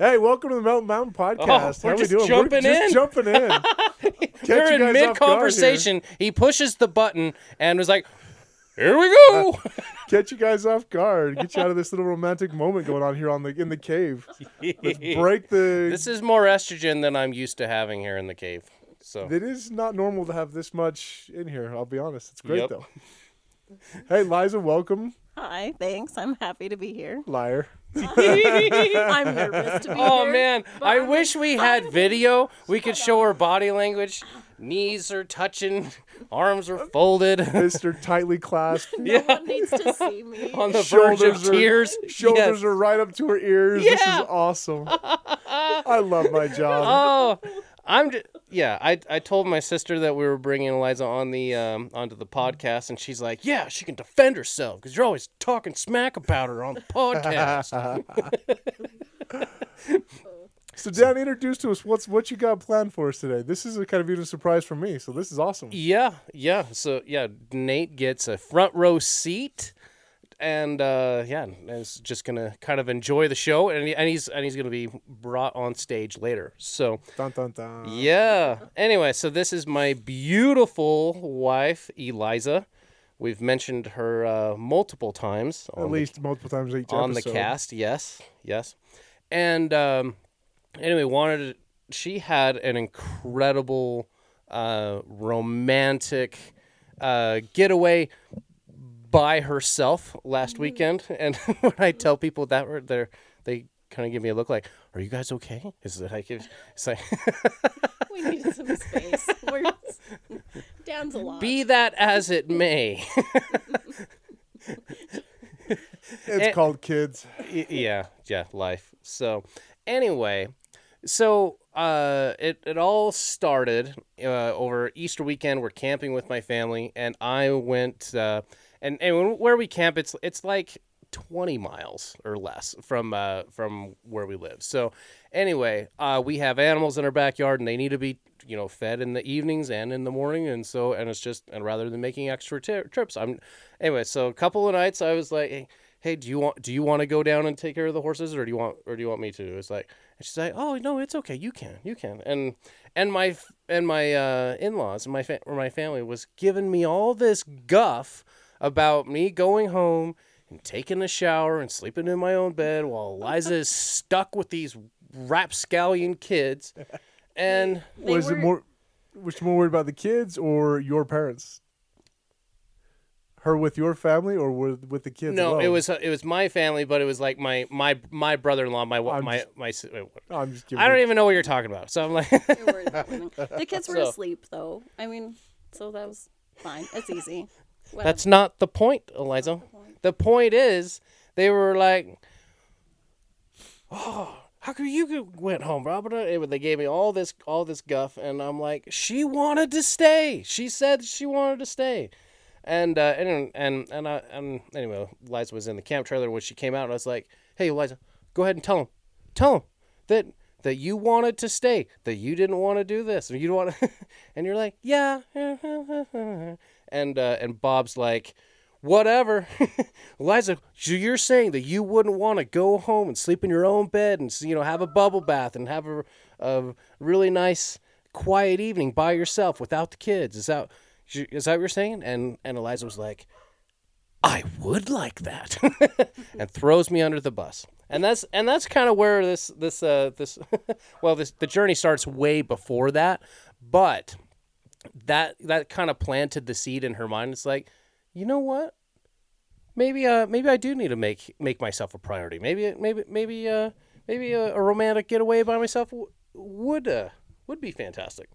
Hey, welcome to the Mountain Mountain oh, Podcast. Oh, we're How just we doing? jumping we're just in. jumping in. We're you in mid conversation. He pushes the button and was like, "Here we go." Uh, catch you guys off guard. Get you out of this little romantic moment going on here on the in the cave. Let's break the. this is more estrogen than I'm used to having here in the cave. So It is not normal to have this much in here. I'll be honest. It's great Yep. though. Hey, Liza, welcome. Hi, thanks. I'm happy to be here. Liar. I'm nervous to be here. Oh here. man, but I I'm wish we had video. We could show her body language. Knees are touching, arms are folded, Mr. Tightly clasped. No one needs to see me. on the verge of Shoulders are- tears. Shoulders Yes. are right up to her ears. This Yeah. is awesome. I love my job. Oh, I'm just, yeah. I I told my sister that we were bringing Eliza on the um onto the podcast, and she's like, "Yeah, she can defend herself because you're always talking smack about her on the podcast." So, Dan, introduce to us what's what you got planned for us today. This is a kind of even a surprise for me, so this is awesome. yeah, yeah. So yeah, Nate gets a front row seat. And uh, yeah, is just gonna kind of enjoy the show, and, he, and he's and he's gonna be brought on stage later. So Dun, dun, dun. Yeah. Anyway, so this is my beautiful wife, Eliza. We've mentioned her uh, multiple times At least multiple times each the, on the cast. Yes, yes. And um, anyway, wanted she had an incredible uh, romantic uh, getaway by herself last Mm-hmm. weekend, and when I tell people that, we're- they're they kind of give me a look like, "Are you guys okay?" Is it like it's like. we needed some space. We're Dan's a lot. Be that as it may. It's Eh. called Kids. Yeah, yeah, life. So, anyway, so uh, it it all started uh, over Easter weekend. We're camping with my family, and I went uh, and and where we camp, it's it's like. 20 miles or less from uh, from where we live. So anyway, uh, we have animals in our backyard and they need to be you know fed in the evenings and in the morning and so and it's just and rather than making extra ti trips, I'm anyway. So a couple of nights I was like, hey, hey, do you want do you want to go down and take care of the horses or do you want or do you want me to? It's like and she's like, oh no, it's okay, you can, you can. And and my and my uh, in laws and my fa- or my family was giving me all this guff about me going home and taking a shower and sleeping in my own bed while Eliza is stuck with these rapscallion kids. And They was were- it more? Was she more worried about the kids or your parents? Her with your family or with with the kids? no, alone? it was it was my family, but it was like my my my brother-in-law, my I'm my just- my. si- wait. I'm just giving I don't even know what you're talking about. So I'm like, They were everything. The kids were So- asleep though. I mean, so that was fine. It's easy. Whatever. That's not the point, Eliza. The point is, they were like, "Oh, how come you go- went home, Robert?" They gave me all this, all this guff, and I'm like, "She wanted to stay. She said she wanted to stay." And uh, and and and, I, and anyway, Eliza was in the camp trailer when she came out, and I was like, "Hey, Eliza, go ahead and tell him, tell him that." That you wanted to stay, that you didn't want to do this, and you don't want to, and you're like, yeah, and uh, and Bob's like, whatever. Eliza, so you're saying that you wouldn't want to go home and sleep in your own bed and you know have a bubble bath and have a, a really nice quiet evening by yourself without the kids? Is that is that what you're saying? And and Eliza was like, I would like that, and throws me under the bus. And that's and that's kind of where this this uh this well this the journey starts way before that, but that that kind of planted the seed in her mind. It's like, you know what? Maybe uh maybe I do need to make make myself a priority. Maybe maybe maybe uh maybe a, a romantic getaway by myself w- would uh would be fantastic.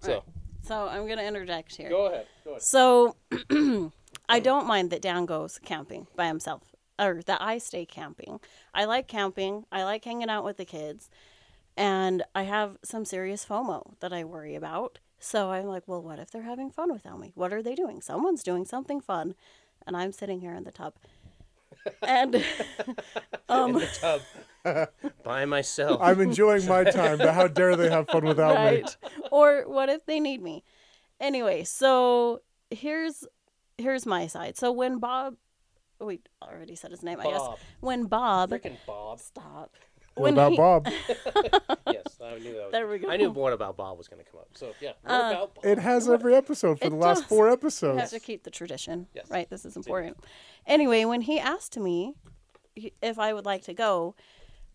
So So I'm gonna interject here. go ahead. Go ahead. So I don't mind that Dan goes camping by himself, or that I stay camping. I like camping. I like hanging out with the kids, and I have some serious FOMO that I worry about. So I'm like, well, what if they're having fun without me? What are they doing? Someone's doing something fun, and I'm sitting here in the tub. And um, in the tub By myself. I'm enjoying my time, but how dare they have fun without me? right or what if they need me anyway so here's here's my side so when bob oh, we already said his name i guess when bob Freaking Bob. stop What When about he- Bob? yes, I knew that. Was, There we go. I knew one about Bob was going to come up. So yeah, what Uh, about Bob? It has every episode for It the last does. four We episodes. have to keep the tradition, Yes. right? This is important. Anyway, when he asked me if I would like to go,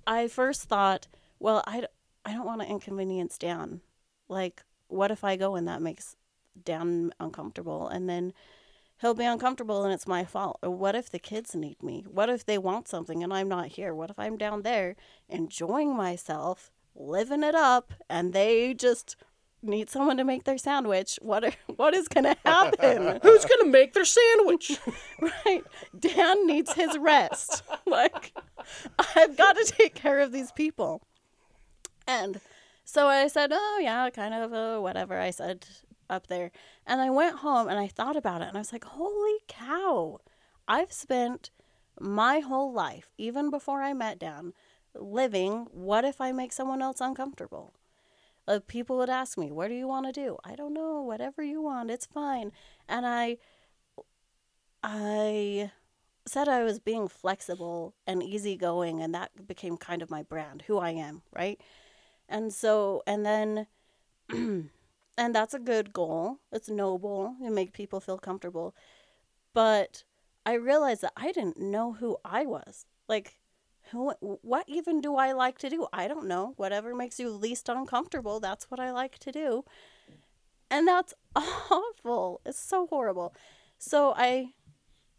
I first thought, well, I, d- I don't want to inconvenience Dan. Like, what if I go and that makes Dan uncomfortable? And then he'll be uncomfortable and it's my fault. Or what if the kids need me? What if they want something and I'm not here? What if I'm down there enjoying myself, living it up, and they just need someone to make their sandwich? What are, what is going to happen? Who's going to make their sandwich? right. Dan needs his rest. like, I've got to take care of these people. And so I said, oh, yeah, kind of, uh, whatever I said up there. And I went home and I thought about it and I was like, holy cow. I've spent my whole life, even before I met Dan, living, what if I make someone else uncomfortable? Uh, people would ask me, what do you want to do? I don't know, whatever you want, it's fine. And I I said I was being flexible and easygoing, and that became kind of my brand, who I am, right? And so, and then, and that's a good goal. It's noble You make people feel comfortable. But I realized that I didn't know who I was. Like, who, what even do I like to do? I don't know. Whatever makes you least uncomfortable, that's what I like to do. And that's awful. It's so horrible. So I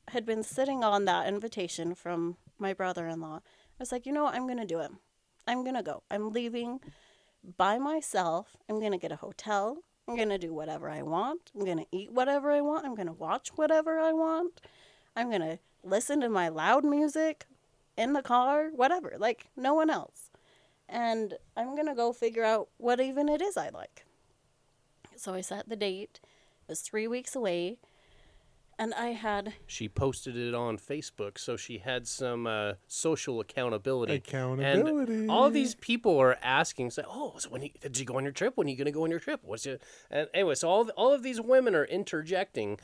had been sitting on that invitation from my brother in law. I was like, you know what? I'm going to do it. I'm going to go. I'm leaving by myself. I'm going to get a hotel. I'm going to do whatever I want. I'm going to eat whatever I want. I'm going to watch whatever I want. I'm going to listen to my loud music in the car, whatever, like no one else. And I'm going to go figure out what even it is I like. So I set the date. It was three weeks away. And I had she posted it on Facebook, so she had some uh, social accountability. Accountability. And all these people are asking, say, "Oh, so when you, did you go on your trip? When are you going to go on your trip? What's your?" And anyway, so all all of these women are interjecting,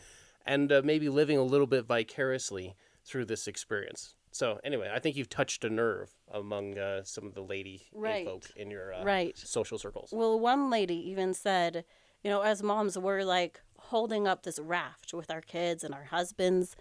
and uh, maybe living a little bit vicariously through this experience. So anyway, I think you've touched a nerve among uh, some of the lady Right. folk in your uh, Right. social circles. Well, one lady even said, you know, as moms, we're like holding up this raft with our kids and our husbands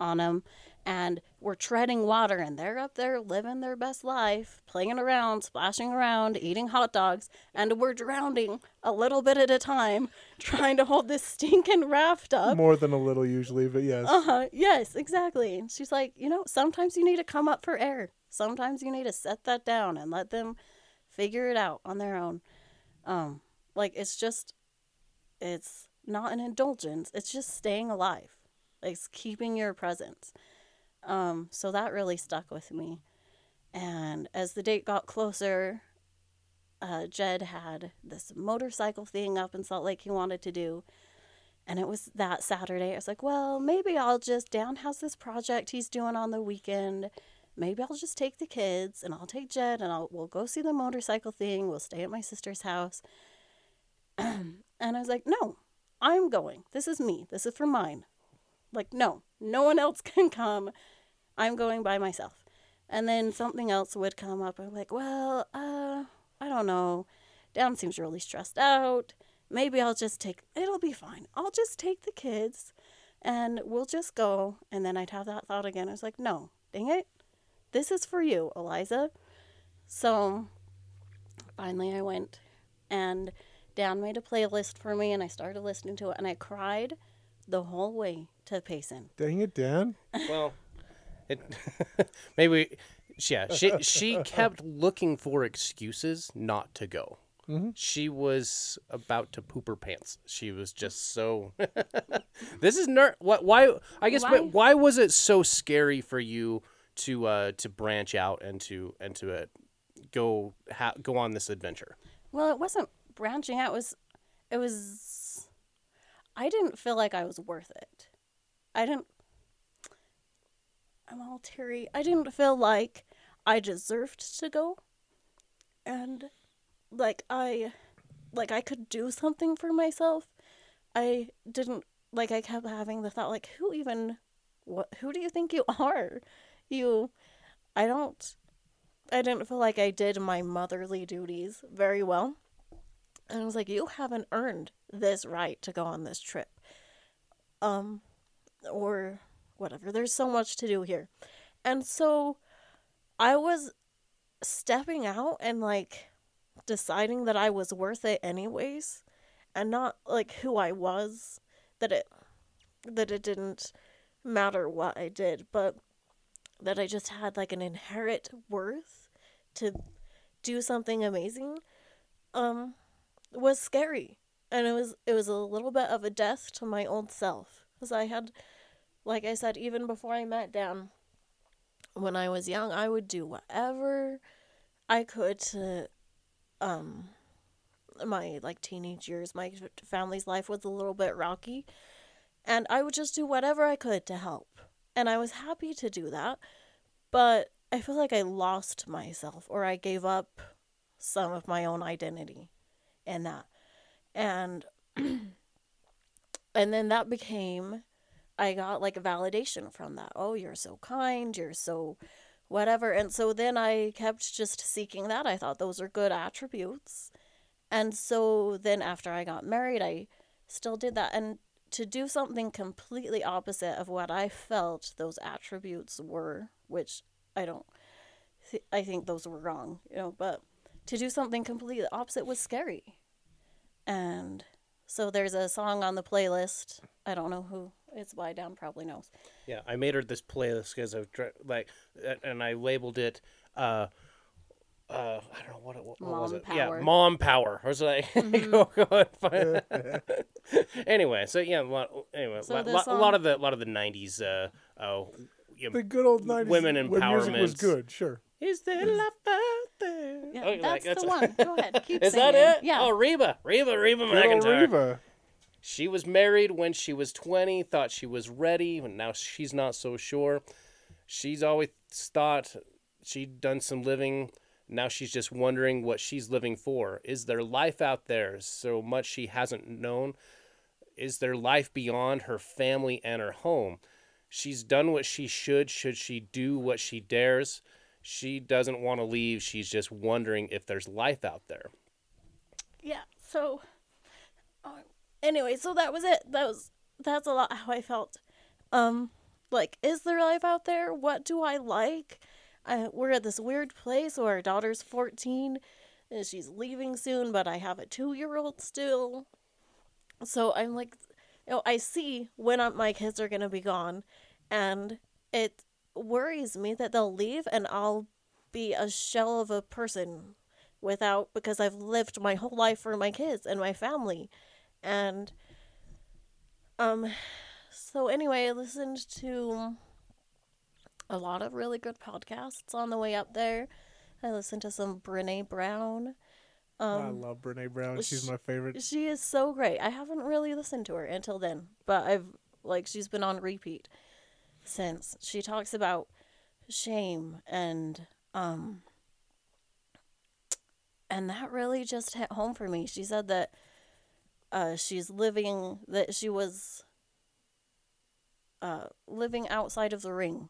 on them, and we're treading water, and they're up there living their best life, playing around, splashing around, eating hot dogs, and we're drowning a little bit at a time, trying to hold this stinking raft up. More than a little usually, but yes. Uh-huh. Yes, exactly. And she's like, you know, sometimes you need to come up for air. Sometimes you need to set that down and let them figure it out on their own. Um, like it's just it's not an indulgence. It's just staying alive. Like it's keeping your presence. Um, so that really stuck with me. And as the date got closer, uh, Jed had this motorcycle thing up in Salt Lake he wanted to do. And it was that Saturday. I was like, well, maybe I'll just, Dan has this project he's doing on the weekend. Maybe I'll just take the kids and I'll take Jed and I'll, we'll go see the motorcycle thing. We'll stay at my sister's house. and I was like, no, I'm going. This is me. This is for mine. Like, no, no one else can come. I'm going by myself. And then something else would come up. I'm like, well, uh, I don't know. Dan seems really stressed out. Maybe I'll just take, it'll be fine. I'll just take the kids and we'll just go. And then I'd have that thought again. I was like, no, dang it. This is for you, Eliza. So finally I went and Dan made a playlist for me and I started listening to it and I cried the whole way to Payson. Dang it, Dan. Well, it maybe yeah. She she kept looking for excuses not to go. She was about to poop her pants. She was just so. this is ner- what? Why? I guess. Why? Why? why was it so scary for you to uh to branch out and to and to uh, go ha- go on this adventure? Well, it wasn't branching out. Was, it was, I didn't feel like I was worth it. I didn't, I'm all teary. I didn't feel like I deserved to go. And like I, like I could do something for myself. I didn't, like I kept having the thought, like, who even, what, who do you think you are? You, I don't, I didn't feel like I did my motherly duties very well. And I was like, you haven't earned this right to go on this trip. Um, or whatever. There's so much to do here. And so I was stepping out and like deciding that I was worth it anyways and not like who I was that it that it didn't matter what I did but that I just had like an inherent worth to do something amazing um was scary. And it was it was a little bit of a death to my old self. Cuz I had like I said even before I met Dan when I was young I would do whatever I could to um my like teenage years. My family's life was a little bit rocky. And I would just do whatever I could to help. And I was happy to do that. But I feel like I lost myself or I gave up some of my own identity in that and and then that became I got like a validation from that oh you're so kind you're so whatever. And so then I kept just seeking that. I thought those are good attributes. And so then after I got married, I still did that. And to do something completely opposite of what I felt those attributes were, which I don't, I think those were wrong, you know, but to do something completely opposite was scary. And so there's a song on the playlist. I don't know who it's by. Dan probably knows. Yeah, I made her this playlist because of dr- like, and I labeled it. uh uh, I don't know what it what, what was Mom it. Yeah, power. mom power. I was like, go, go and find anyway, so yeah, a lot, anyway, So lot, the lot, a lot of the lot of the '90s. Uh, oh, you know, The good old nineties Women when music was good. Sure. Is there love out there? Yeah, Oh, like, that's, the one. Go ahead. Keep Is singing. that it? Yeah. Oh, Reba, Reba, Reba Good McEntire. Reva. She was married when she was 20, thought she was ready, and now she's not so sure. She's always thought she'd done some living. Now she's just wondering what she's living for. Is there life out there so much she hasn't known? Is there life beyond her family and her home? She's done what she should. Should she do what she dares? She doesn't want to leave. She's just wondering if there's life out there. yeah so uh, anyway so that was it that was that's a lot how i felt um like is there life out there what do i like we're at this weird place where our daughter's 14 and she's leaving soon but i have a two-year-old still so i'm like you know i see when my kids are going to be gone and it worries me that they'll leave and i'll be a shell of a person without because I've lived my whole life for my kids and my family. And um so anyway, I listened to a lot of really good podcasts on the way up there. I listened to some Brene Brown. I love Brene Brown. She's sh- my favorite. She is so great. I haven't really listened to her until then, but I've like she's been on repeat since. She talks about shame and um and that really just hit home for me. She said that uh she's living that she was uh living outside of the ring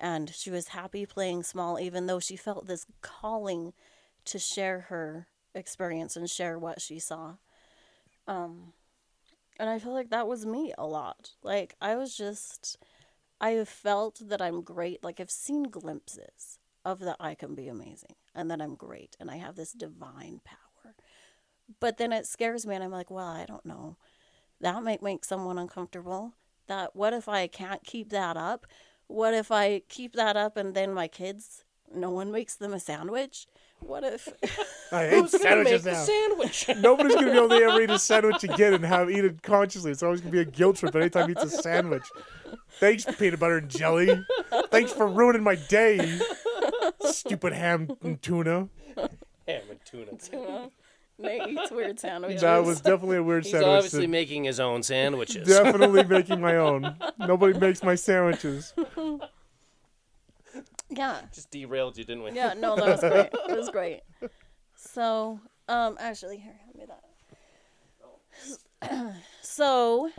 and she was happy playing small even though she felt this calling to share her experience and share what she saw. Um and I feel like that was me a lot. Like I was just I have felt that I'm great. Like I've seen glimpses of that I can be amazing and that I'm great and I have this divine power. But then it scares me and I'm like, well, I don't know. That might make someone uncomfortable. That what if I can't keep that up? What if I keep that up and then my kids no one makes them a sandwich? What if I hate Who's gonna make sandwiches the now. sandwich? Nobody's gonna be able to ever eat a sandwich again and have eat it consciously. It's always gonna be a guilt trip anytime he eats a sandwich. Thanks, for peanut butter and jelly. Thanks for ruining my day. Stupid ham and tuna. Ham and tuna. Nate eats weird sandwiches? That was definitely a weird sandwich. He's sandwich. obviously that- making his own sandwiches. definitely making my own. Nobody makes my sandwiches. Yeah. Just derailed you, didn't we? Yeah, no, that was great. It was great. So, um, actually, here, hand me that. so,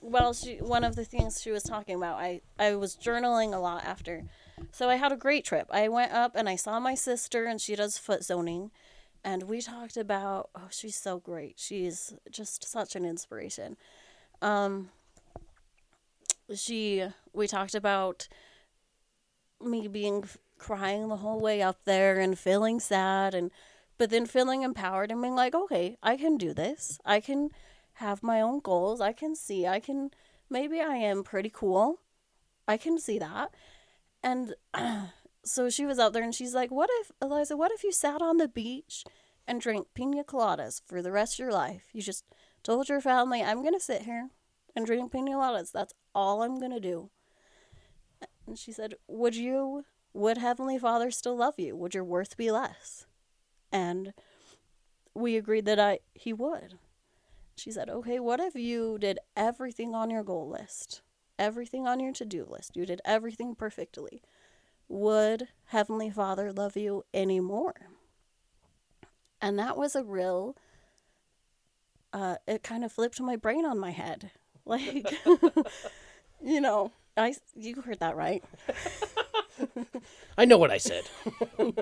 well, she one of the things she was talking about, I I was journaling a lot after So I had a great trip. I went up and I saw my sister, and she does foot zoning. And we talked about, oh, she's so great. She's just such an inspiration. Um, she, we talked about me being crying the whole way up there and feeling sad and but then feeling empowered and being like okay i can do this. I can have my own goals. I can see. I can maybe i am pretty cool. I can see that. And so she was out there and she's like what if eliza what if you sat on the beach and drank pina coladas for the rest of your life? You just told your family i'm going to sit here and drink pina coladas. That's all i'm going to do and she said, Would you, would Heavenly Father still love you? Would your worth be less? And we agreed that I, he would. She said, Okay, what if you did everything on your goal list, everything on your to do list? You did everything perfectly. Would Heavenly Father love you anymore? And that was a real, uh, it kind of flipped my brain on my head. Like, you know, I you heard that right. I know what I said.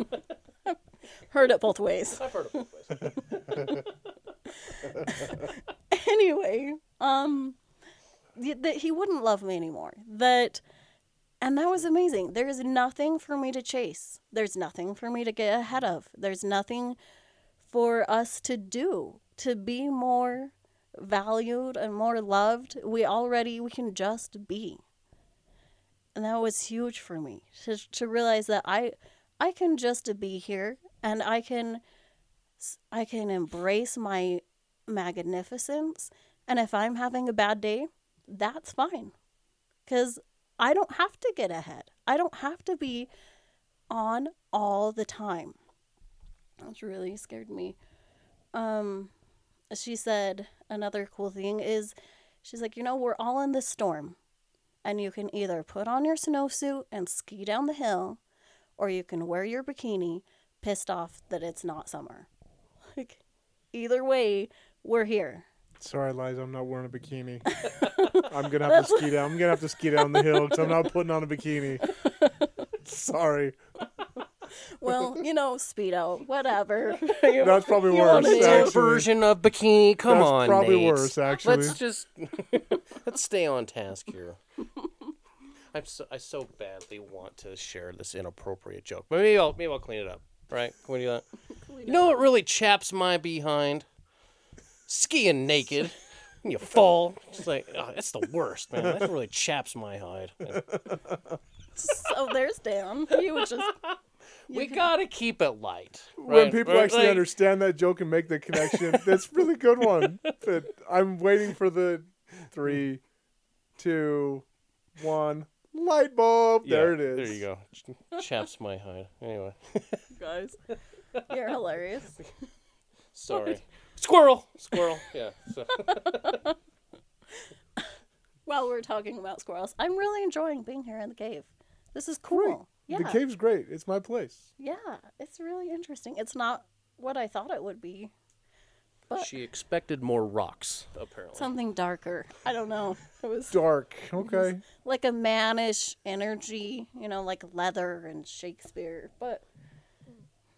Heard it both ways. I've heard it both ways. anyway, um, that he wouldn't love me anymore. That, and that was amazing. There is nothing for me to chase. There's nothing for me to get ahead of. There's nothing for us to do to be more valued and more loved. We already we can just be. And that was huge for me to to realize that I I can just be here and I can I can embrace my magnificence. And if I'm having a bad day, that's fine. Because I don't have to get ahead. I don't have to be on all the time. That's really scared me. Um, she said another cool thing is she's like, you know, we're all in this storm. And you can either put on your snowsuit and ski down the hill, or you can wear your bikini pissed off that it's not summer. Like, either way, we're here. Sorry, Liza, I'm not wearing a bikini. I'm gonna have to ski down. I'm gonna have to ski down the hill because I'm not putting on a bikini. Sorry, Well, you know, Speedo, whatever. That's probably worse. wanna version of bikini. Come That's on, probably Nate. worse, actually. Let's just let's stay on task here. I'm so, I so badly want to share this inappropriate joke, but maybe I'll maybe I'll clean it up. Right? Can we do that? You know what really chaps my behind? Skiing naked. when You fall. It's like oh, that's the worst, man. That really chaps my hide. so there's Dan. He was just We gotta keep it light. when right? people Right, actually like- understand that joke and make the connection, that's a really good one. But I'm waiting for the three, two, one, light bulb. Yeah, there it is. There you go. Chaps my hide. Anyway, guys. You're hilarious. sorry. Squirrel. Squirrel. Yeah. So. While we're talking about squirrels, I'm really enjoying being here in the cave. This is cool. Yeah. The cave's great. It's my place. Yeah, it's really interesting. It's not what I thought it would be. But She expected more rocks, apparently. something darker. I don't know. It was Dark. Okay. like a mannish energy, you know, like leather and Shakespeare. But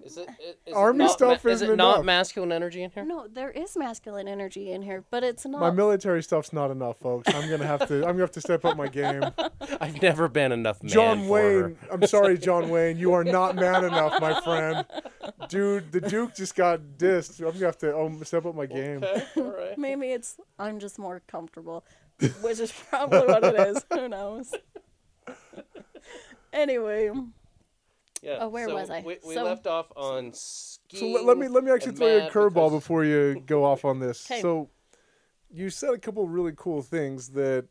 Is it, is it Army not stuff ma- is isn't it not enough. masculine energy in here? no, there is masculine energy in here, but it's not. My military stuff's not enough, folks. I'm gonna have to. I'm gonna have to step up my game. I've never been enough man John for her. Wayne. I'm sorry, John Wayne. You are not man enough, my friend. Dude, the Duke just got dissed. I'm gonna have to um, step up my game. Okay, all right. Maybe it's I'm just more comfortable, which is probably what it is. Who knows? anyway, Yeah. Oh, where so was I? We, we So- left off on So let, let me let me actually throw you a curveball because- before you go off on this. 'Kay. So you said a couple really cool things that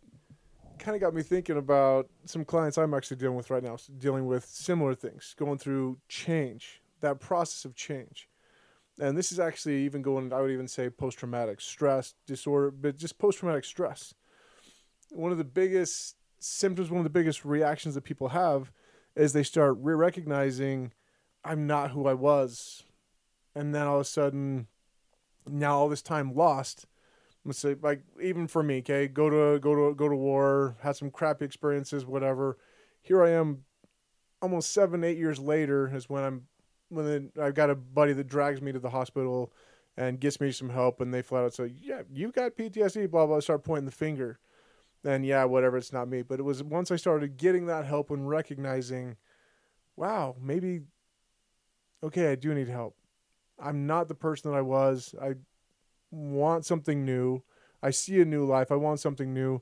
kind of got me thinking about some clients I'm actually dealing with right now, s- dealing with similar things, going through change, that process of change. And this is actually even going, I would even say post traumatic stress disorder, but just post traumatic stress. One of the biggest symptoms, one of the biggest reactions that people have is they start re recognizing, I'm not who I was. And then all of a sudden, now all this time lost. Let's say, like even for me, okay, go to go to go to war, had some crappy experiences, whatever. Here I am, almost seven, eight years later is when I'm when then I've got a buddy that drags me to the hospital and gets me some help, and they flat out say, "Yeah, you got PTSD." Blah blah. Start pointing the finger, and yeah, whatever. It's not me. But it was once I started getting that help and recognizing, wow, maybe, okay, I do need help. I'm not the person that I was. I want something new. I see a new life. I want something new.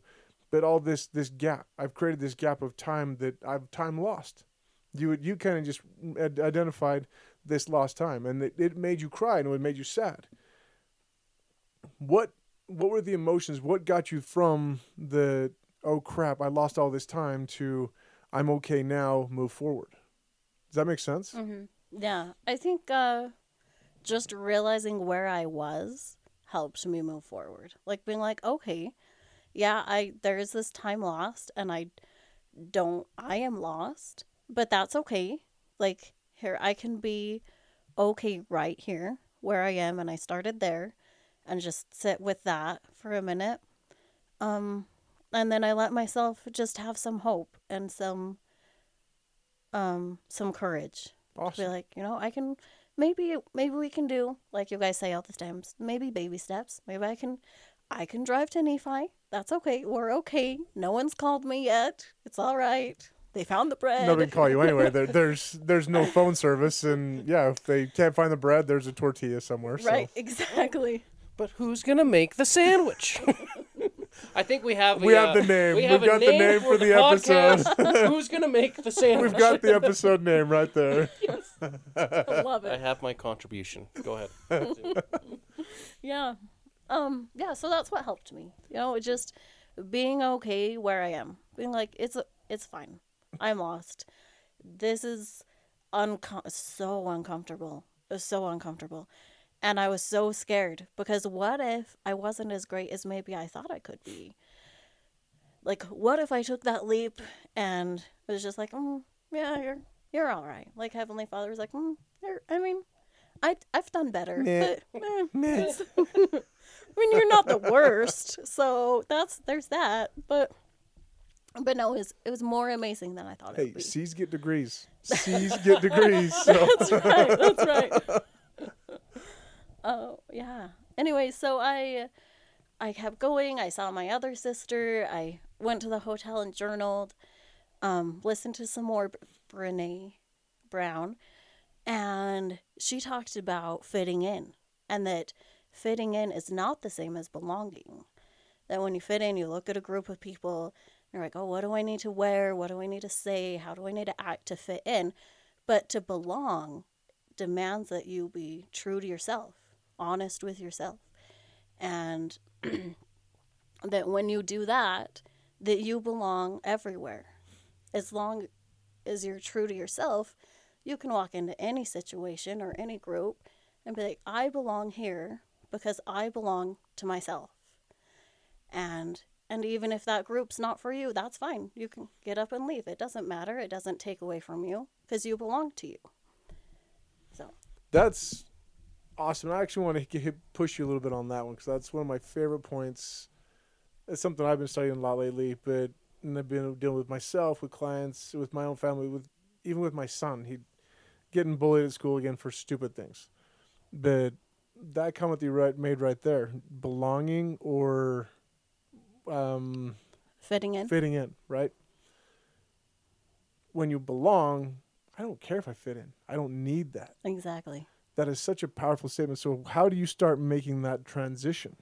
But all this this gap, I've created this gap of time that I've time lost. You you kind of just identified this lost time, and it, it made you cry and it made you sad. What what were the emotions? What got you from the oh crap, I lost all this time to I'm okay now, move forward? Does that make sense? Mm-hmm. Yeah, I think uh, just realizing where I was helped me move forward. Like being like, okay, yeah, I there is this time lost, and I don't, I am lost, but that's okay. Like here, I can be okay right here where I am, and I started there, and just sit with that for a minute. Um, and then I let myself just have some hope and some um some courage be like, you know, I can maybe maybe we can do like you guys say all the times, maybe baby steps. Maybe I can I can drive to Nephi. That's okay. We're okay. No one's called me yet. It's all right. They found the bread. Nobody can call you anyway. There, there's there's no phone service, and yeah, if they can't find the bread, there's a tortilla somewhere. Right, So exactly. But who's gonna make the sandwich? I think we have. We have uh, the name. We We've have a got the name for the episode. who's gonna make the sandwich? we've got the episode name right there. yes, I love it. I have my contribution. Go ahead. Yeah. Um yeah, so that's what helped me. You know, it just being okay where I am. Being like it's it's fine. I'm lost. This is uncom- so uncomfortable. It was so uncomfortable. And I was so scared because what if I wasn't as great as maybe I thought I could be? Like what if I took that leap and it was just like, mm, yeah, you're you're all right. Like Heavenly Father was like, mm, you're, I mean, I I've done better, Meh. but eh. I mean, you're not the worst, so that's there's that. But but no, it was it was more amazing than I thought it would be. C's get degrees. C's get degrees. So That's right. That's right. Oh yeah. Anyway, so I I kept going. I saw my other sister. I went to the hotel and journaled. Um, listened to some more Brene Brown, and she talked about fitting in, and that fitting in is not the same as belonging. That when you fit in, you look at a group of people, you're like, oh, what do I need to wear? What do I need to say? How do I need to act to fit in? But to belong demands that you be true to yourself, honest with yourself. And that when you do that, that you belong everywhere. As long as you're true to yourself, you can walk into any situation or any group and be like, I belong here because I belong to myself. And and even if that group's not for you, that's fine. You can get up and leave. It doesn't matter. It doesn't take away from you because you belong to you. So, that's awesome. I actually want to get, push you a little bit on that one because that's one of my favorite points. It's something I've been studying a lot lately, but and I've been dealing with myself, with clients, with my own family, with even with my son. He getting bullied at school again for stupid things. But that comment you right made right there, belonging or um, fitting in. fitting in, right? When you belong, I don't care if I fit in. I don't need that. Exactly. That is such a powerful statement. So, how do you start making that transition?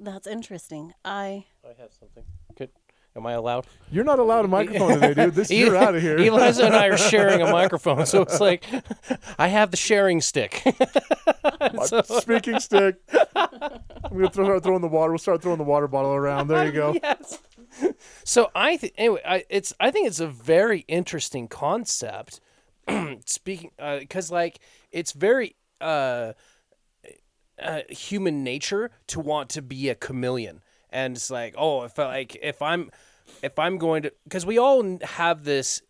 That's interesting. I I have something. Good. Am I allowed? You're not allowed a microphone today, dude. This you're out of here. Eliza and I are sharing a microphone, so it's like I have the sharing stick. So- Speaking stick. I'm gonna throw, start throwing the water. We'll start throwing the water bottle around. There you go. yes. So I th- anyway, I it's I think it's a very interesting concept. Speaking, because like it's very uh, uh, human nature to want to be a chameleon, and it's like, oh, if I, like if I'm if I'm going to, because we all have this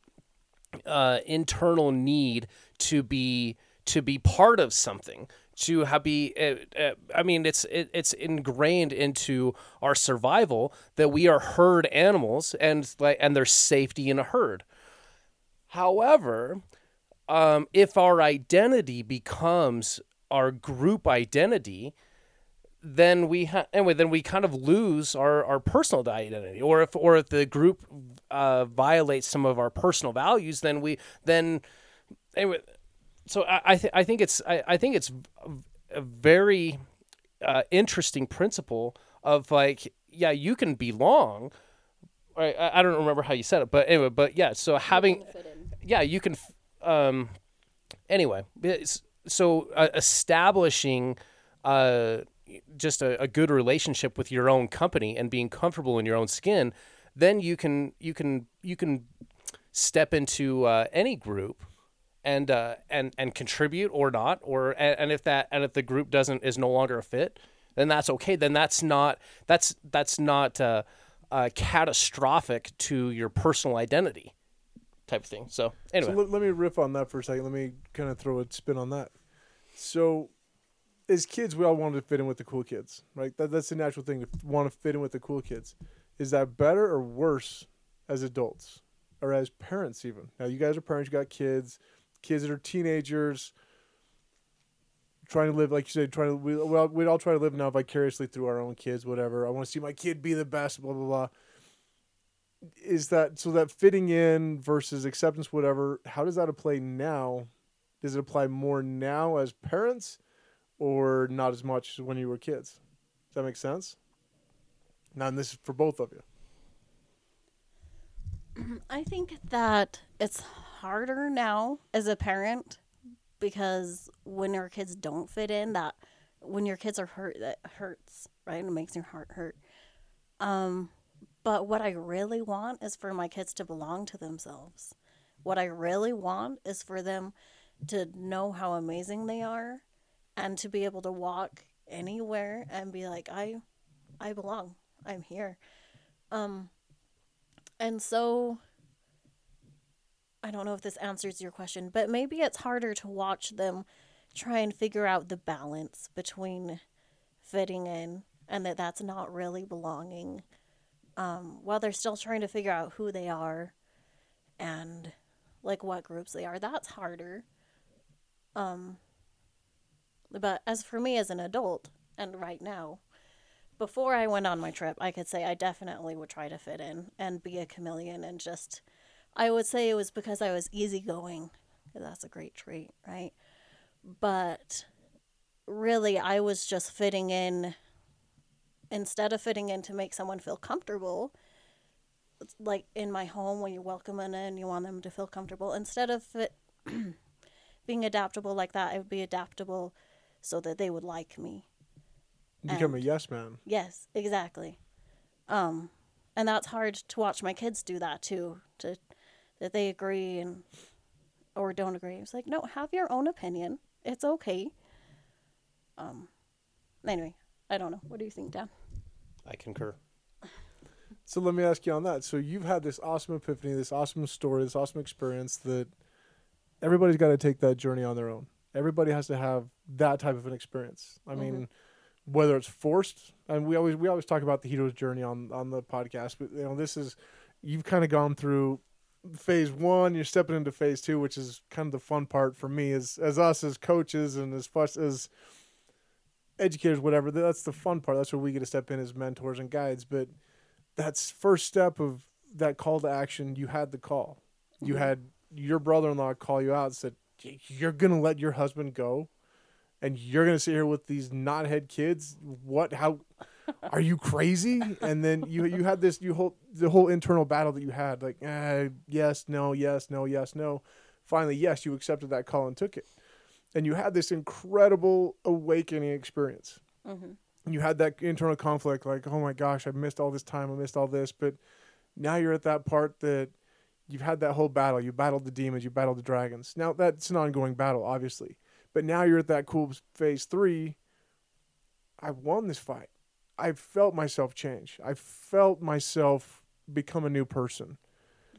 uh, internal need to be to be part of something to have be uh, uh, i mean it's it, it's ingrained into our survival that we are herd animals and like and there's safety in a herd. However, um, if our identity becomes our group identity, then we ha- anyway then we kind of lose our, our personal identity. Or if or if the group uh, violates some of our personal values then we then anyway so I I, th- I think it's I, I think it's a very uh, interesting principle of like yeah you can belong I, I don't remember how you said it but anyway but yeah so having yeah you can um anyway so uh, establishing uh just a, a good relationship with your own company and being comfortable in your own skin then you can you can you can step into uh, any group and uh, and and contribute or not or and, and if that and if the group doesn't is no longer a fit then that's okay. Then that's not that's that's not uh, uh, catastrophic to your personal identity type of thing so anyway So let, let me riff on that for a second. Let me kind of throw a spin on that. So, as kids, we all wanted to fit in with the cool kids, right? That, that's the natural thing to want to fit in with the cool kids. Is that better or worse as adults or as parents, even? Now, you guys are parents, you got kids, kids that are teenagers, trying to live, like you said, trying to, we, well, we'd all try to live now vicariously through our own kids, whatever. I want to see my kid be the best, blah, blah, blah is that so that fitting in versus acceptance whatever how does that apply now does it apply more now as parents or not as much as when you were kids does that make sense now and this is for both of you I think that it's harder now as a parent because when your kids don't fit in, that when your kids are hurt, that hurts, right? It makes your heart hurt. Um, but what I really want is for my kids to belong to themselves. What I really want is for them to know how amazing they are and to be able to walk anywhere and be like, I, I belong. I'm here. Um, and so I don't know if this answers your question, but maybe it's harder to watch them try and figure out the balance between fitting in and that that's not really belonging um, while they're still trying to figure out who they are and like what groups they are. That's harder. Um, but as for me as an adult and right now, before I went on my trip, I could say I definitely would try to fit in and be a chameleon and just I would say it was because I was easygoing. That's a great trait, right? But really I was just fitting in instead of fitting in to make someone feel comfortable like in my home when you welcome them in you want them to feel comfortable instead of it being adaptable like that I would be adaptable so that they would like me become a yes man Yes, exactly. Um, and that's hard to watch my kids do that too. To that they agree and or don't agree. It's like no, have your own opinion. It's okay. Um. Anyway, I don't know. What do you think, Dan? I concur. So let me ask you on that. So you've had this awesome epiphany this awesome story this awesome experience that everybody's got to take that journey on their own. Everybody has to have that type of an experience. I mean mm-hmm. whether it's forced and we always we always talk about the hero's journey on on the podcast but you know this is you've kind of gone through phase one you're stepping into phase two which is kind of the fun part for me as as us as coaches and as far as educators whatever that's the fun part. That's where we get to step in as mentors and guides. But that's first step of that call to action you had the call. You had your brother-in-law call you out and said you're gonna let your husband go and you're gonna sit here with these knothead kids? What how are you crazy? And then you you had this you whole the whole internal battle that you had like eh, yes no yes no yes no. Finally yes you accepted that call and took it and you had this incredible awakening experience. Mm-hmm. and you had that internal conflict like oh my gosh i missed all this time i missed all this but now you're at that part that you've had that whole battle. You battled the demons you battled the dragons. Now that's an ongoing battle obviously. But now you're at that cool phase three. I won this fight. I felt myself change. I felt myself become a new person.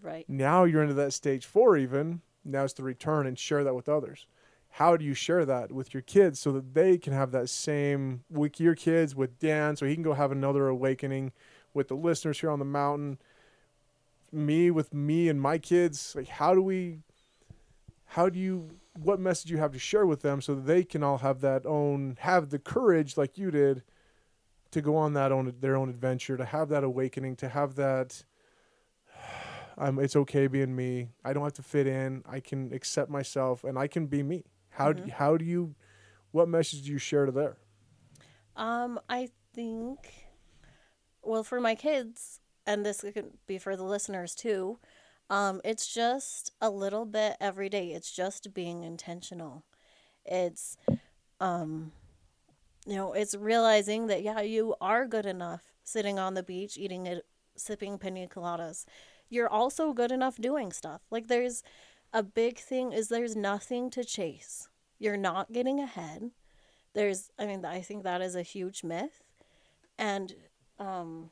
Right. now you're into that stage four even. Now it's the return and share that with others how do you share that with your kids so that they can have that same with your kids with dan so he can go have another awakening with the listeners here on the mountain? Me with me and my kids like how do we how do you what message you have to share with them so that they can all have that own have the courage like you did to go on that own their own adventure to have that awakening to have that um, it's okay being me. I don't have to fit in. I can accept myself and i can be me how do, how do you what message do you share to there Um, I think, well, for my kids, and this could be for the listeners too, um, it's just a little bit every day. It's just being intentional. It's, um, you know, it's realizing that, yeah, you are good enough sitting on the beach eating it, sipping pina coladas. You're also good enough doing stuff. Like, there's a big thing is there's nothing to chase. You're not getting ahead. There's i mean i think that is a huge myth. And um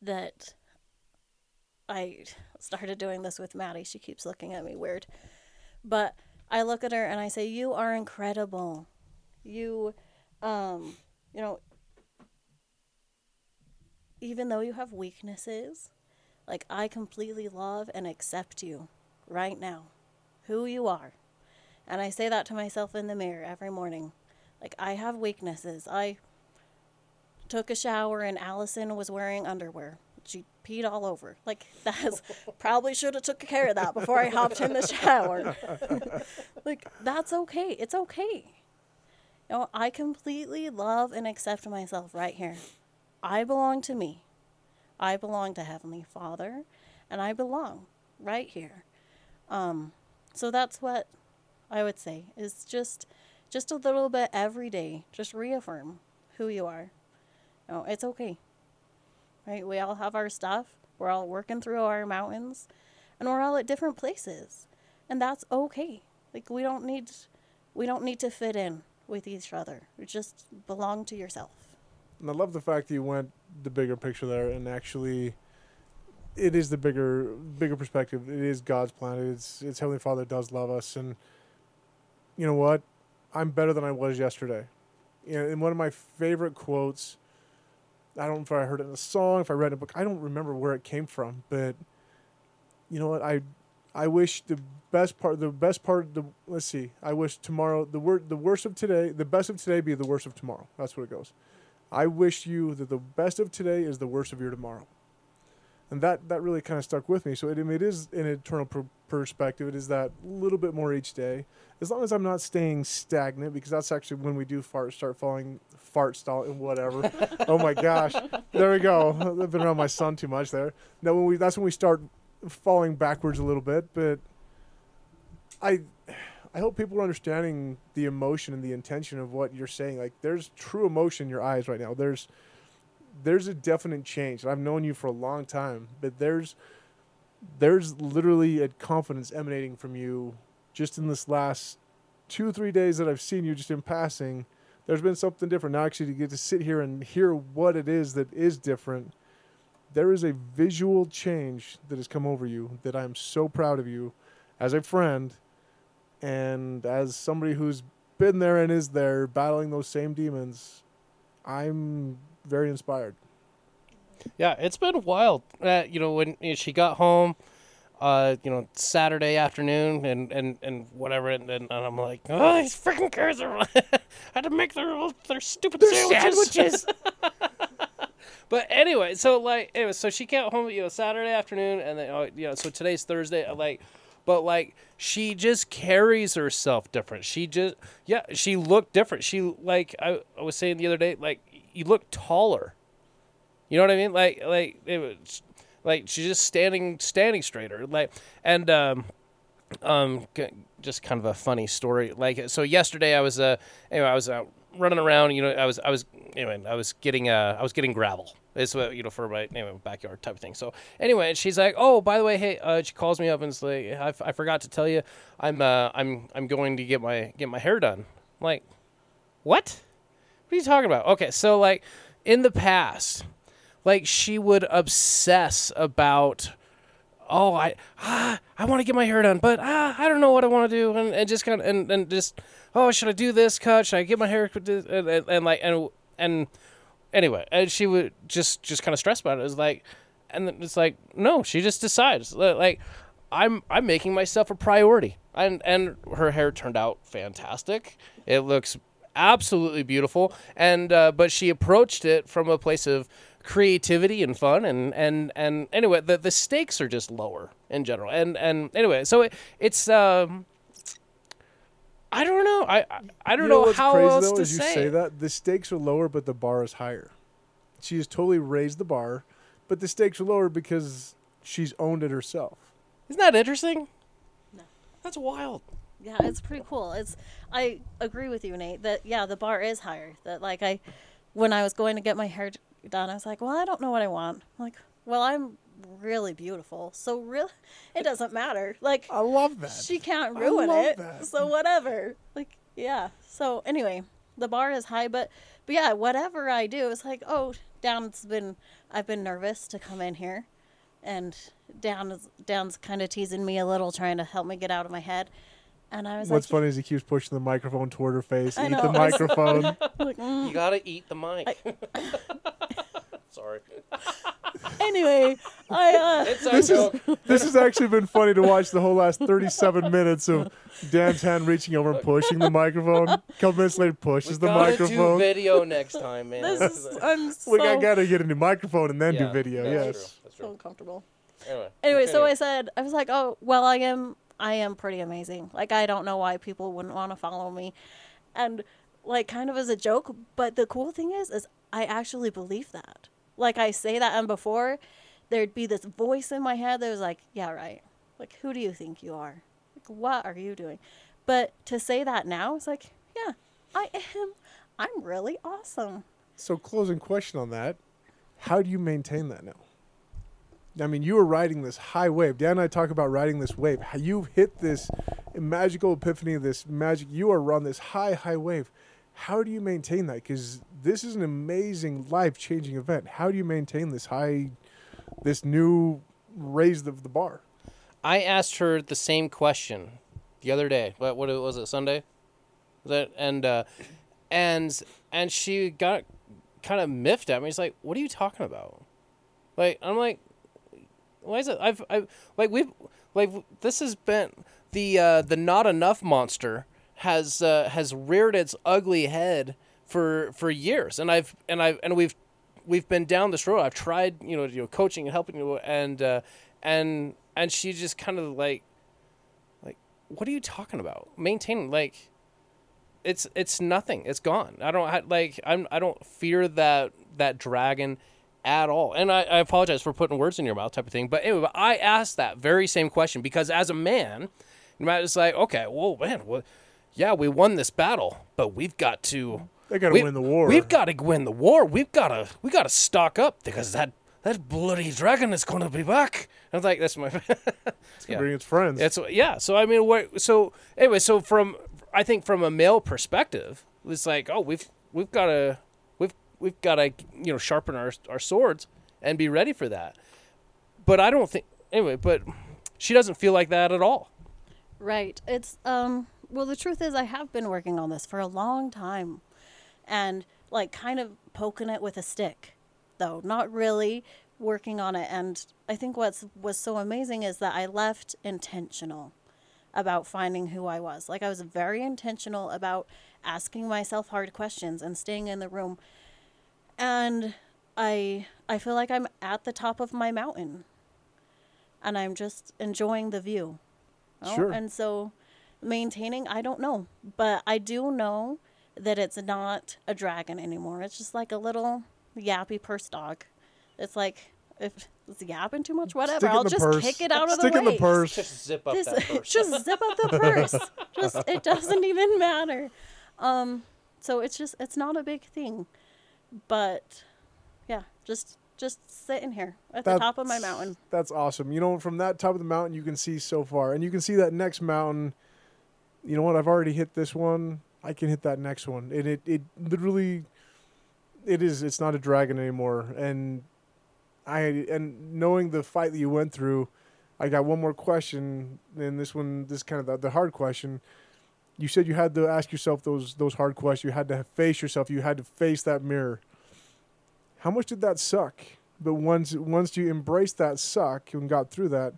that i started doing this with maddie. She keeps looking at me weird. But i look at her and i say you are incredible. You um you know even though you have weaknesses like i completely love and accept you right now who you are and I say that to myself in the mirror every morning. Like, I have weaknesses. I took a shower and Allison was wearing underwear. She peed all over. Like, that's probably should have took care of that before I hopped in the shower. like, that's okay. It's okay. You know, I completely love and accept myself right here. I belong to me. I belong to Heavenly Father, and I belong right here. Um, so that's what I would say is just just a little bit every day. Just reaffirm who you are. No, it's okay. Right? We all have our stuff. We're all working through our mountains and we're all at different places. And that's okay. Like we don't need we don't need to fit in with each other. You just belong to yourself. And I love the fact that you went the bigger picture there and actually it is the bigger bigger perspective. It is God's plan. It's it's Heavenly Father does love us and you know what? I'm better than I was yesterday. You know, and one of my favorite quotes, I don't know if I heard it in a song, if I read a book, I don't remember where it came from, but you know what? I I wish the best part the best part the let's see, I wish tomorrow the word the worst of today, the best of today be the worst of tomorrow. That's what it goes. I wish you that the best of today is the worst of your tomorrow and that that really kind of stuck with me. So it, it is an eternal pr- perspective. It is that little bit more each day, as long as I'm not staying stagnant, because that's actually when we do fart start falling fart stall and whatever. oh my gosh, there we go. I've been around my son too much there. Now when we that's when we start falling backwards a little bit, but I. I hope people are understanding the emotion and the intention of what you're saying. Like, there's true emotion in your eyes right now. There's, there's a definite change. I've known you for a long time, but there's there's literally a confidence emanating from you just in this last two or three days that I've seen you just in passing. There's been something different. Now actually to get to sit here and hear what it is that is different. There is a visual change that has come over you that I'm so proud of you as a friend and as somebody who's been there and is there battling those same demons. I'm very inspired. Yeah, it's been wild. Uh, you know, when she got home, uh, you know, Saturday afternoon and, and, and whatever, and, and, I'm like, oh, these freaking cars are. I had to make their their stupid sandwiches. sandwiches. but anyway, so like, anyway, so she came home, you know, Saturday afternoon, and then, oh, you know, so today's Thursday. Like, but like, she just carries herself different. She just, yeah, she looked different. She like, I, I was saying the other day, like, you look taller. You know what I mean? Like like it was like she's just standing standing straighter. Like and um um just kind of a funny story. Like so yesterday I was uh anyway I was out running around. You know I was I was anyway I was getting uh I was getting gravel. It's what you know for my anyway backyard type of thing. So anyway, and she's like, "Oh, by the way, hey," uh, she calls me up and it's like, I forgot to tell you, I'm uh, I'm I'm going to get my get my hair done." I'm like, what? What are you talking about? Okay, so like in the past, like she would obsess about oh I ah, I want to get my hair done, but ah, I don't know what I want to do and, and just kind of and, and just oh should I do this cut? Should I get my hair and, and, and like and and anyway, and she would just just kind of stress about it. It was like and it's like no, she just decides like I'm I'm making myself a priority, and and her hair turned out fantastic. It looks absolutely beautiful, and uh, but she approached it from a place of creativity and fun and and and anyway the the stakes are just lower in general and and anyway so it, it's um I don't know. I I, I don't You know, what's how crazy else though to is you say. say that the stakes are lower, but the bar is higher. She has totally raised the bar, but the stakes are lower because she's owned it herself. Isn't that interesting? No. That's wild. Yeah, it's pretty cool. It's I agree with you, Nate, that yeah, the bar is higher. That like I when I was going to get my hair done, I was like, Well, I don't know what I want. I'm like, well, I'm really beautiful. So really it doesn't matter. Like I love that. she can't ruin it. that. So whatever. Like yeah. So anyway, the bar is high, but but yeah, whatever I do, it's like, oh, Dan's been I've been nervous to come in here, and Dan is Dan's kind of teasing me a little, trying to help me get out of my head. And I was What's like, funny is he keeps pushing the microphone toward her face. I Eat know. the microphone. like, mm. You gotta eat the mic. Sorry. anyway, I uh, It's our joke. this has actually been funny to watch the whole last 37 minutes of Dan's hand reaching over and pushing the microphone. A couple minutes later, pushes the gotta do microphone. video next time, man. this is I'm so we got, gotta get a new microphone and then Yeah, do video. that's Yes. true, that's so uncomfortable. Anyway, Anyway, so. I said I was like, oh well, I am I am pretty amazing. Like I don't know why people wouldn't want to follow me, and like kind of as a joke. But the cool thing is, is I actually believe that. Like I say that, and before there'd be this voice in my head that was like, yeah, right. Like who do you think you are? Like what are you doing? But to say that now, it's like, yeah, I am. I'm really awesome. So, closing question on that: How do you maintain that now? I mean, you were riding this high wave. Dan and I talk about riding this wave. You've hit this magical epiphany, this magic. You are on this high, high wave. How do you maintain that? Because this is an amazing, life-changing event. How do you maintain this high, this new raise of the bar? I asked her the same question the other day. What what was it? Sunday? That and uh, and and she got kind of miffed at me. She's like, "What are you talking about?" Like I'm like, "Why is it?" I've I like we've like this has been the uh, the not enough monster has uh, has reared its ugly head for for years, and I've and I've and we've we've been down this road. I've tried, you know, you know, coaching and helping you, and uh, and and she just kind of like, like, what are you talking about? Maintaining like, it's it's nothing. It's gone. I don't like. I'm. I don't fear that that dragon at all. And I, I apologize for putting words in your mouth, type of thing. But anyway, but I asked that very same question because as a man, Matt is like, okay, well, man, well, yeah, we won this battle, but we've got to. They got to win the war. We've got to win the war. We've got to we got to stock up because that that bloody dragon is going to be back. I was like, that's my. yeah. bring its friends. It's yeah. So I mean, what? So anyway, so from I think from a male perspective, it's like, oh, we've we've got to we've got to you know sharpen our our swords and be ready for that. But I don't think anyway. But she doesn't feel like that at all. Right. It's um well the truth is I have been working on this for a long time and like kind of poking it with a stick though, not really working on it and I think what's was so amazing is that I left intentional about finding who I was. Like I was very intentional about asking myself hard questions and staying in the room. And I I feel like I'm at the top of my mountain. And I'm just enjoying the view. know? Sure. And so maintaining, I don't know. But I do know that it's not a dragon anymore. It's just like a little yappy purse dog. It's like if it's yapping too much, whatever. Stick it in I'll just purse. kick it out of Stick the in way. the purse. Just zip up This, that purse. just zip up the purse. just it doesn't even matter. Um, so it's just it's not a big thing, but yeah, just just sitting here at the top of my mountain. That's awesome. You know, from that top of the mountain, you can see so far, and you can see that next mountain. You know what? I've already hit this one. I can hit that next one, and it it literally, it is. It's not a dragon anymore, and I and knowing the fight that you went through, I got one more question, and this one, this kind of the, the hard question. You said you had to ask yourself those those hard questions. You had to face yourself. You had to face that mirror. How much did that suck? but once once you embraced that suck and got through that,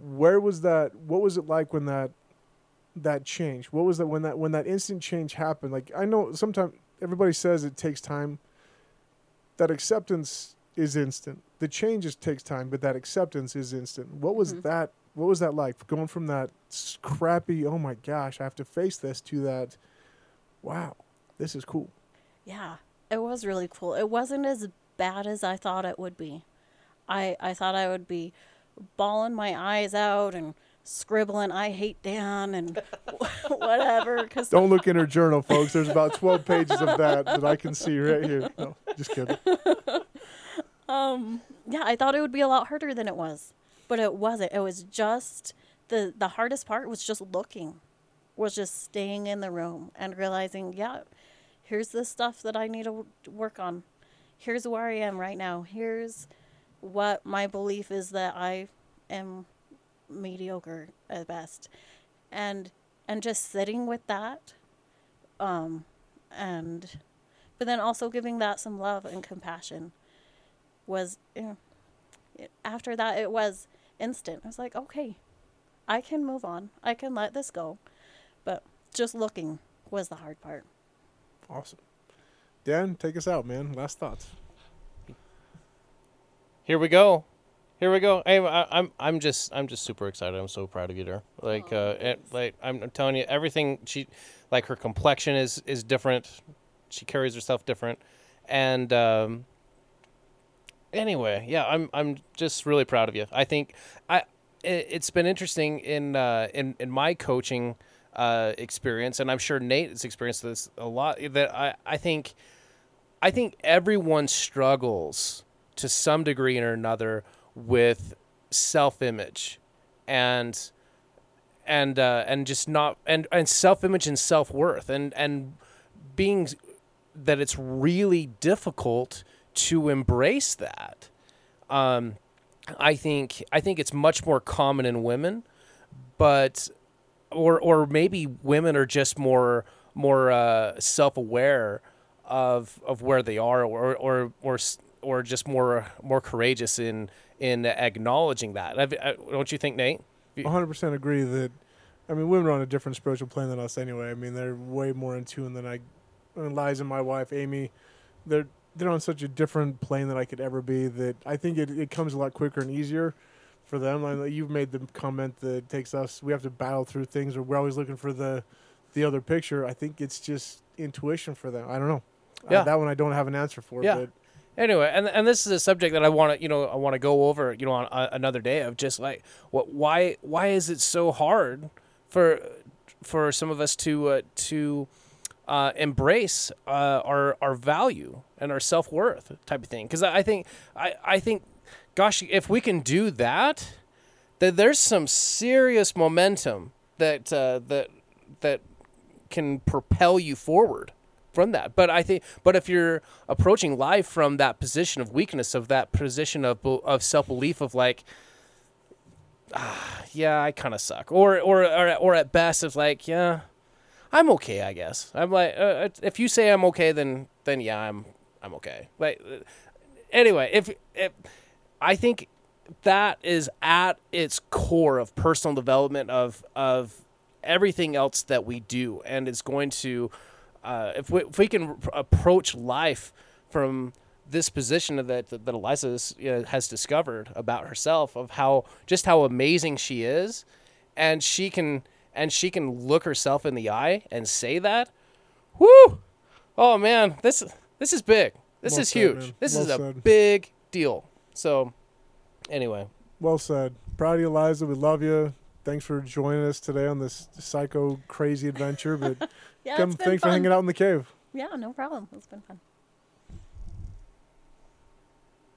where was that? What was it like when that that change? What was that when that when that instant change happened? Like I know sometimes everybody says it takes time. That acceptance is instant. The change just takes time, but that acceptance is instant. What was Mhm. that? What was that like? Going from that crappy, oh my gosh, I have to face this, to that, wow, this is cool. Yeah, it was really cool. It wasn't as bad as I thought it would be. I I thought I would be bawling my eyes out and scribbling "I hate Dan" and whatever. Because Don't look in her journal, folks. There's about 12 pages of that that I can see right here. No, just kidding. um, yeah, I thought it would be a lot harder than it was, but it wasn't. It was just the the hardest part was just looking, was just staying in the room and realizing, yeah, here's the stuff that I need to work on. Here's where I am right now. Here's what my belief is that I am mediocre at best, and and just sitting with that, um, and but then also giving that some love and compassion was you know, after that it was instant. I was like, okay, I can move on. I can let this go. But just looking was the hard part. Awesome. Dan, take us out, man. Last thoughts. Here we go. Here we go. Hey, I, I'm I'm just I'm just super excited. I'm so proud of you, there. Like uh, it, like I'm, I'm telling you, everything she, like her complexion is is different. She carries herself different, and um, anyway, yeah, I'm I'm just really proud of you. I think I it, it's been interesting in uh, in in my coaching uh, experience, and I'm sure Nate has experienced this a lot. That I I think I think everyone struggles to some degree or another with self-image and and uh, and just not and and self-image and self-worth and and being that it's really difficult to embrace that um i think i think it's much more common in women but or or maybe women are just more more uh, self-aware of of where they are or or or or just more more courageous in in acknowledging that. I, don't you think Nate? 100% agree that, I mean, women are on a different spiritual plane than us anyway. I mean, they're way more in tune than I, and Liza, my wife, Amy, they're, they're on such a different plane than I could ever be that I think it, it comes a lot quicker and easier for them. I know you've made the comment that it takes us, we have to battle through things or we're always looking for the, the other picture. I think it's just intuition for them. I don't know. Yeah. Uh, that one I don't have an answer for. Yeah. But anyway and and this is a subject that i want to you know i want to go over you know on a, another day of just like what why why is it so hard for for some of us to uh, to uh, embrace uh, our our value and our self-worth type of thing because I, think I, I think gosh if we can do that then there's some serious momentum that uh, that that can propel you forward from that. But I think, but if you're approaching life from that position of weakness, of that position of of self belief, of like, ah, yeah, I kind of suck, or or or or at best, of like, yeah, I'm okay, I guess. I'm like, uh, if you say I'm okay, then then yeah, I'm I'm okay. Like, uh, anyway, if if I think that is at its core of personal development of of everything else that we do, and it's going to uh, if we if we can approach life from this position that that Eliza is, you know, has discovered about herself of how just how amazing she is, and she can and she can look herself in the eye and say that, whoo, oh man, this this is big. This Well is said, huge. man. This Well is a big deal. So, anyway, Well said. Proud of you, Eliza. We love you. Thanks for joining us today on this psycho crazy adventure. But Yeah, come, it's been thanks for hanging out in the cave. Yeah, no problem. It's been fun.